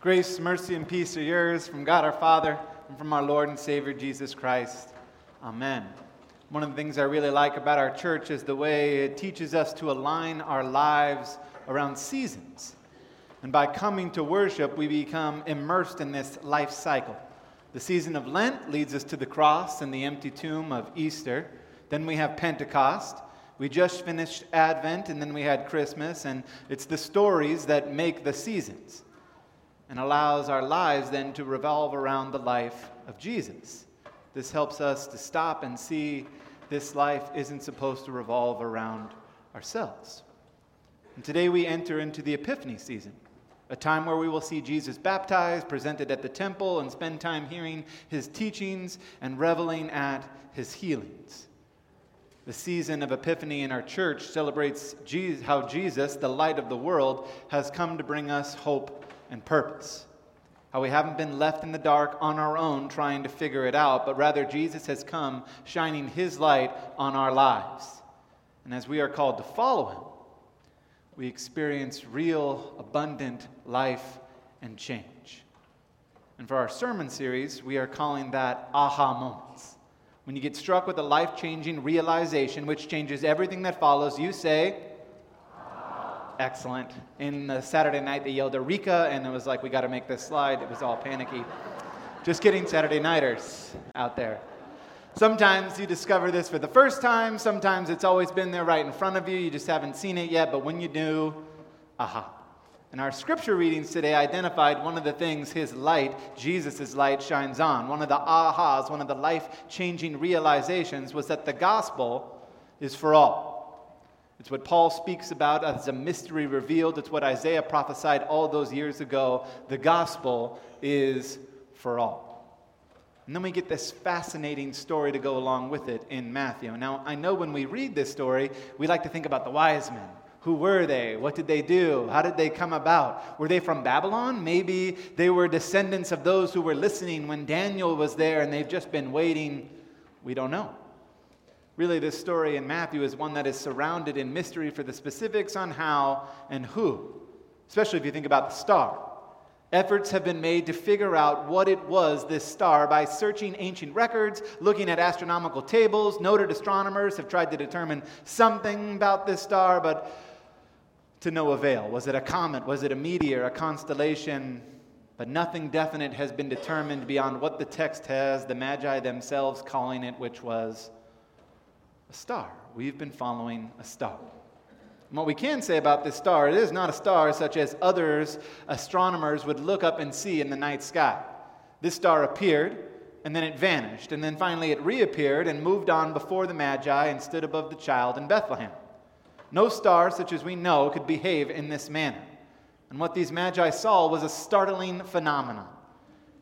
Grace, mercy, and peace are yours from God our Father and from our Lord and Savior Jesus Christ. Amen. One of the things I really like about our church is the way it teaches us to align our lives around seasons. And by coming to worship, we become immersed in this life cycle. The season of Lent leads us to the cross and the empty tomb of Easter. Then we have Pentecost. We just finished Advent, and then we had Christmas, and it's the stories that make the seasons and allows our lives then to revolve around the life of Jesus. This helps us to stop and see this life isn't supposed to revolve around ourselves. And today we enter into the Epiphany season, a time where we will see Jesus baptized, presented at the temple, and spend time hearing his teachings and reveling at his healings. The season of Epiphany in our church celebrates Jesus, how Jesus, the light of the world, has come to bring us hope and purpose. How we haven't been left in the dark on our own trying to figure it out, but rather Jesus has come shining his light on our lives. And as we are called to follow him, we experience real, abundant life and change. And for our sermon series, we are calling that aha moments. When you get struck with a life changing realization which changes everything that follows, you say, excellent. In the Saturday night, they yelled Eureka, and it was like, we got to make this slide. It was all panicky. Just kidding, Saturday nighters out there. Sometimes you discover this for the first time. Sometimes it's always been there right in front of you. You just haven't seen it yet. But when you do, aha. And our scripture readings today identified one of the things his light, Jesus' light, shines on. One of the ahas, one of the life changing realizations was that the gospel is for all. It's what Paul speaks about as a mystery revealed. It's what Isaiah prophesied all those years ago. The gospel is for all. And then we get this fascinating story to go along with it in Matthew. Now, I know when we read this story, we like to think about the wise men. Who were they? What did they do? How did they come about? Were they from Babylon? Maybe they were descendants of those who were listening when Daniel was there and they've just been waiting. We don't know. Really, this story in Matthew is one that is surrounded in mystery for the specifics on how and who, especially if you think about the star. Efforts have been made to figure out what it was, this star, by searching ancient records, looking at astronomical tables. Noted astronomers have tried to determine something about this star, but to no avail. Was it a comet? Was it a meteor? A constellation? But nothing definite has been determined beyond what the text has, the Magi themselves calling it, which was a star. We've been following a star. And what we can say about this star, it is not a star such as others astronomers would look up and see in the night sky. This star appeared, and then it vanished, and then finally it reappeared and moved on before the Magi and stood above the child in Bethlehem. No star such as we know could behave in this manner. And what these Magi saw was a startling phenomenon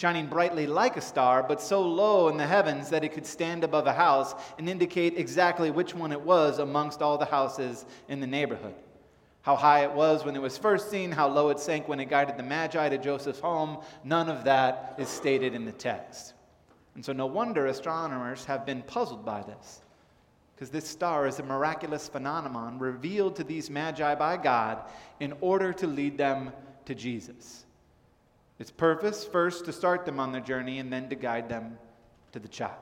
shining brightly like a star, but so low in the heavens that it could stand above a house and indicate exactly which one it was amongst all the houses in the neighborhood. How high it was when it was first seen, how low it sank when it guided the Magi to Joseph's home, none of that is stated in the text. And so, no wonder astronomers have been puzzled by this, because this star is a miraculous phenomenon revealed to these Magi by God in order to lead them to Jesus. Its purpose, first, to start them on their journey and then to guide them to the child.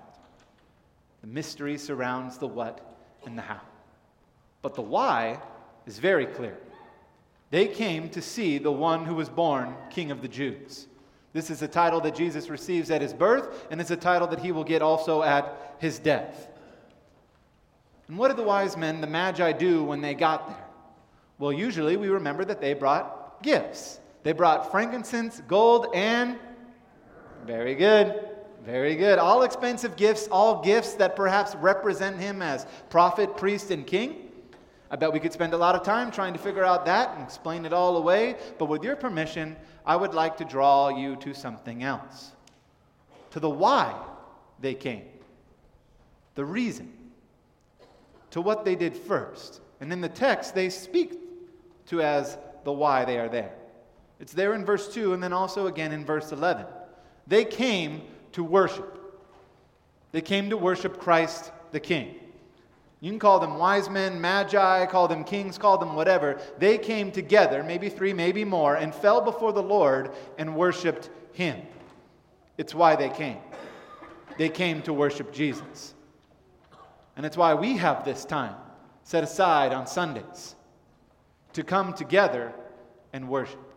The mystery surrounds the what and the how. But the why is very clear. They came to see the one who was born King of the Jews. This is a title that Jesus receives at his birth, and it's a title that he will get also at his death. And what did the wise men, the Magi, do when they got there? Well, usually we remember that they brought gifts. They brought frankincense, gold, and very good. Very good. All expensive gifts, all gifts that perhaps represent him as prophet, priest, and king. I bet we could spend a lot of time trying to figure out that and explain it all away, but with your permission, I would like to draw you to something else. To the why they came, the reason, to what they did first. And in the text, they speak to as the why they are there. It's there in verse 2 and then also again in verse 11. They came to worship. They came to worship Christ the King. You can call them wise men, magi, call them kings, call them whatever. They came together, maybe three, maybe more, and fell before the Lord and worshiped him. It's why they came. They came to worship Jesus. And it's why we have this time set aside on Sundays to come together and worship.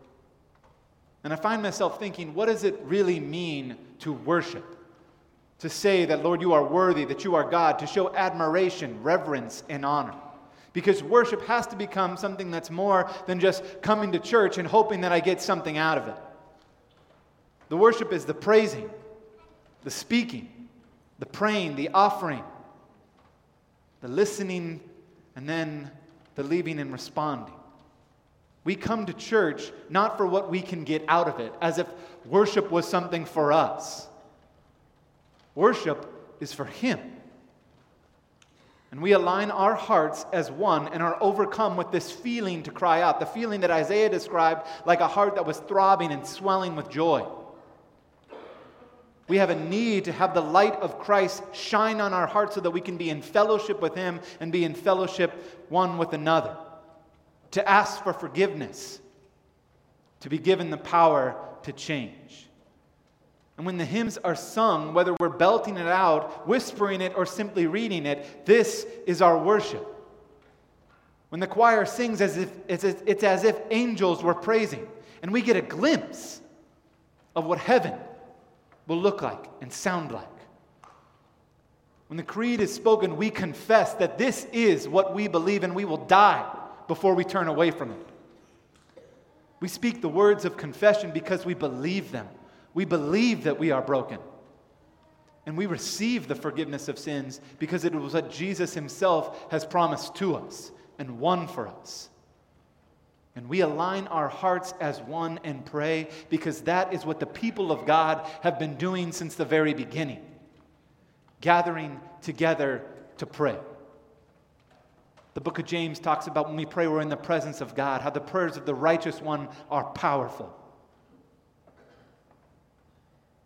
And I find myself thinking, what does it really mean to worship? To say that, Lord, you are worthy, that you are God, to show admiration, reverence, and honor. Because worship has to become something that's more than just coming to church and hoping that I get something out of it. The worship is the praising, the speaking, the praying, the offering, the listening, and then the leaving and responding. We come to church not for what we can get out of it, as if worship was something for us. Worship is for Him. And we align our hearts as one and are overcome with this feeling to cry out, the feeling that Isaiah described like a heart that was throbbing and swelling with joy. We have a need to have the light of Christ shine on our hearts so that we can be in fellowship with Him and be in fellowship one with another to ask for forgiveness, to be given the power to change. And when the hymns are sung, whether we're belting it out, whispering it, or simply reading it, this is our worship. When the choir sings as if it's, it's as if angels were praising, and we get a glimpse of what heaven will look like and sound like. When the creed is spoken, we confess that this is what we believe, and we will die before we turn away from it. We speak the words of confession because we believe them. We believe that we are broken. And we receive the forgiveness of sins because it was what Jesus himself has promised to us and won for us. And we align our hearts as one and pray because that is what the people of God have been doing since the very beginning gathering together to pray. The book of James talks about when we pray, we're in the presence of God, how the prayers of the righteous one are powerful.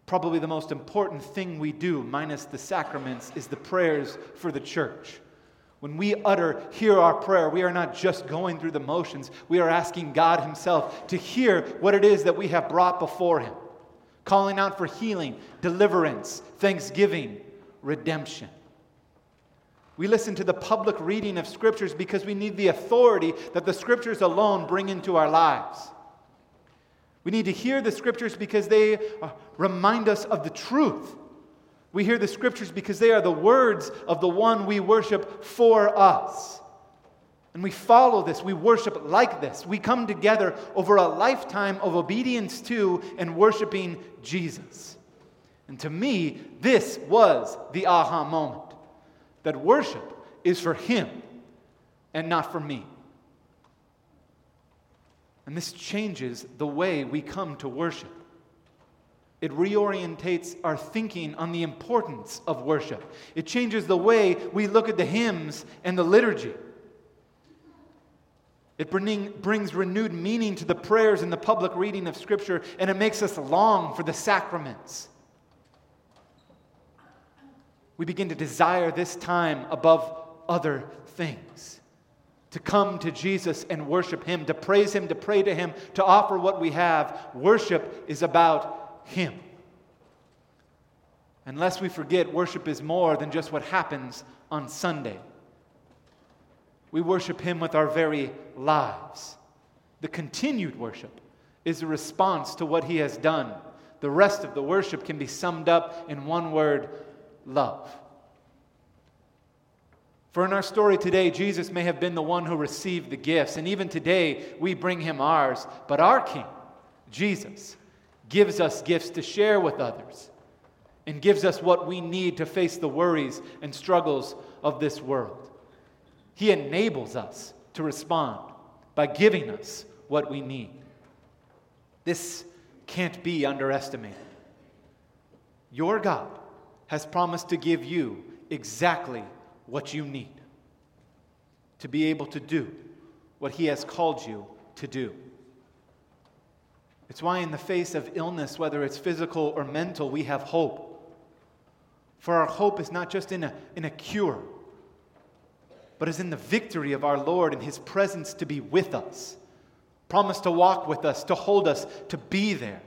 Probably the most important thing we do, minus the sacraments, is the prayers for the church. When we utter, hear our prayer, we are not just going through the motions. We are asking God Himself to hear what it is that we have brought before Him, calling out for healing, deliverance, thanksgiving, redemption. We listen to the public reading of scriptures because we need the authority that the scriptures alone bring into our lives. We need to hear the scriptures because they uh, remind us of the truth. We hear the scriptures because they are the words of the one we worship for us. And we follow this, we worship like this. We come together over a lifetime of obedience to and worshiping Jesus. And to me, this was the aha moment that worship is for Him and not for me. And this changes the way we come to worship. It reorientates our thinking on the importance of worship. It changes the way we look at the hymns and the liturgy. It bring, brings renewed meaning to the prayers and the public reading of Scripture, and it makes us long for the sacraments we begin to desire this time above other things. To come to Jesus and worship Him, to praise Him, to pray to Him, to offer what we have. Worship is about Him. Unless we forget, worship is more than just what happens on Sunday. We worship Him with our very lives. The continued worship is a response to what He has done. The rest of the worship can be summed up in one word love. For in our story today, Jesus may have been the one who received the gifts, and even today we bring him ours. But our King, Jesus, gives us gifts to share with others and gives us what we need to face the worries and struggles of this world. He enables us to respond by giving us what we need. This can't be underestimated. Your God has promised to give you exactly what you need to be able to do what He has called you to do. It's why, in the face of illness, whether it's physical or mental, we have hope. For our hope is not just in a, in a cure, but is in the victory of our Lord and his presence to be with us. Promise to walk with us, to hold us, to be there.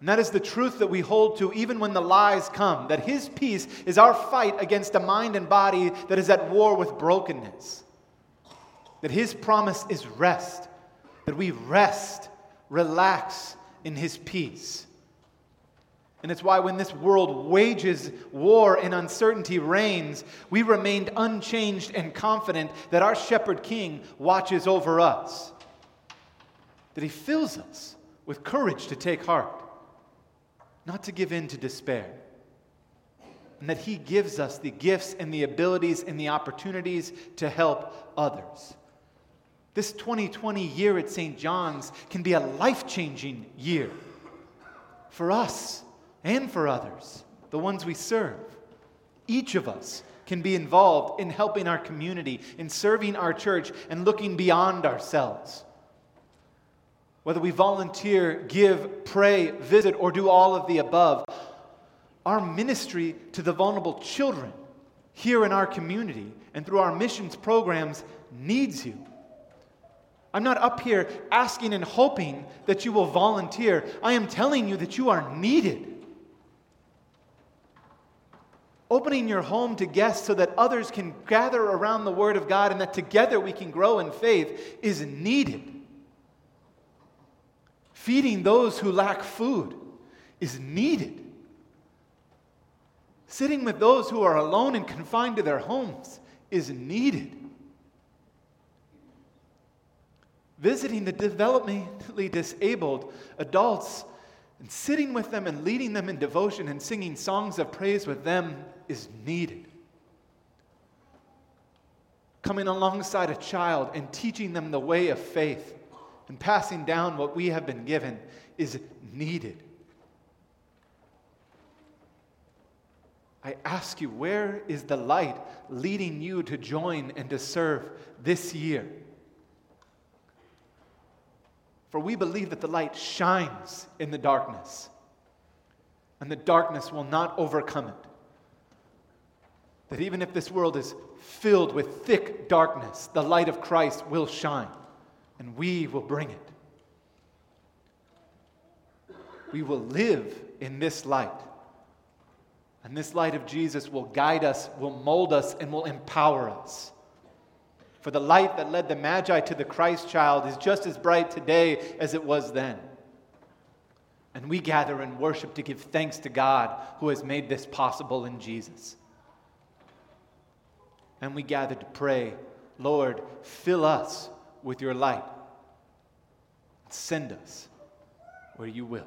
And that is the truth that we hold to even when the lies come that His peace is our fight against a mind and body that is at war with brokenness. That His promise is rest, that we rest, relax in His peace. And it's why when this world wages war and uncertainty reigns, we remained unchanged and confident that our shepherd king watches over us, that he fills us with courage to take heart not to give in to despair. And that He gives us the gifts and the abilities and the opportunities to help others. This 2020 year at St. John's can be a life changing year for us and for others, the ones we serve. Each of us can be involved in helping our community, in serving our church, and looking beyond ourselves. Whether we volunteer, give, pray, visit, or do all of the above, our ministry to the vulnerable children here in our community and through our missions programs needs you. I'm not up here asking and hoping that you will volunteer. I am telling you that you are needed. Opening your home to guests so that others can gather around the Word of God and that together we can grow in faith is needed. Feeding those who lack food is needed. Sitting with those who are alone and confined to their homes is needed. Visiting the developmentally disabled adults and sitting with them and leading them in devotion and singing songs of praise with them is needed. Coming alongside a child and teaching them the way of faith and passing down what we have been given is needed. I ask you, where is the light leading you to join and to serve this year? For we believe that the light shines in the darkness, and the darkness will not overcome it. That even if this world is filled with thick darkness, the light of Christ will shine and we will bring it. We will live in this light. And this light of Jesus will guide us, will mold us, and will empower us. For the light that led the Magi to the Christ child is just as bright today as it was then. And we gather and worship to give thanks to God who has made this possible in Jesus. And we gather to pray, Lord, fill us with your light. Send us where you will.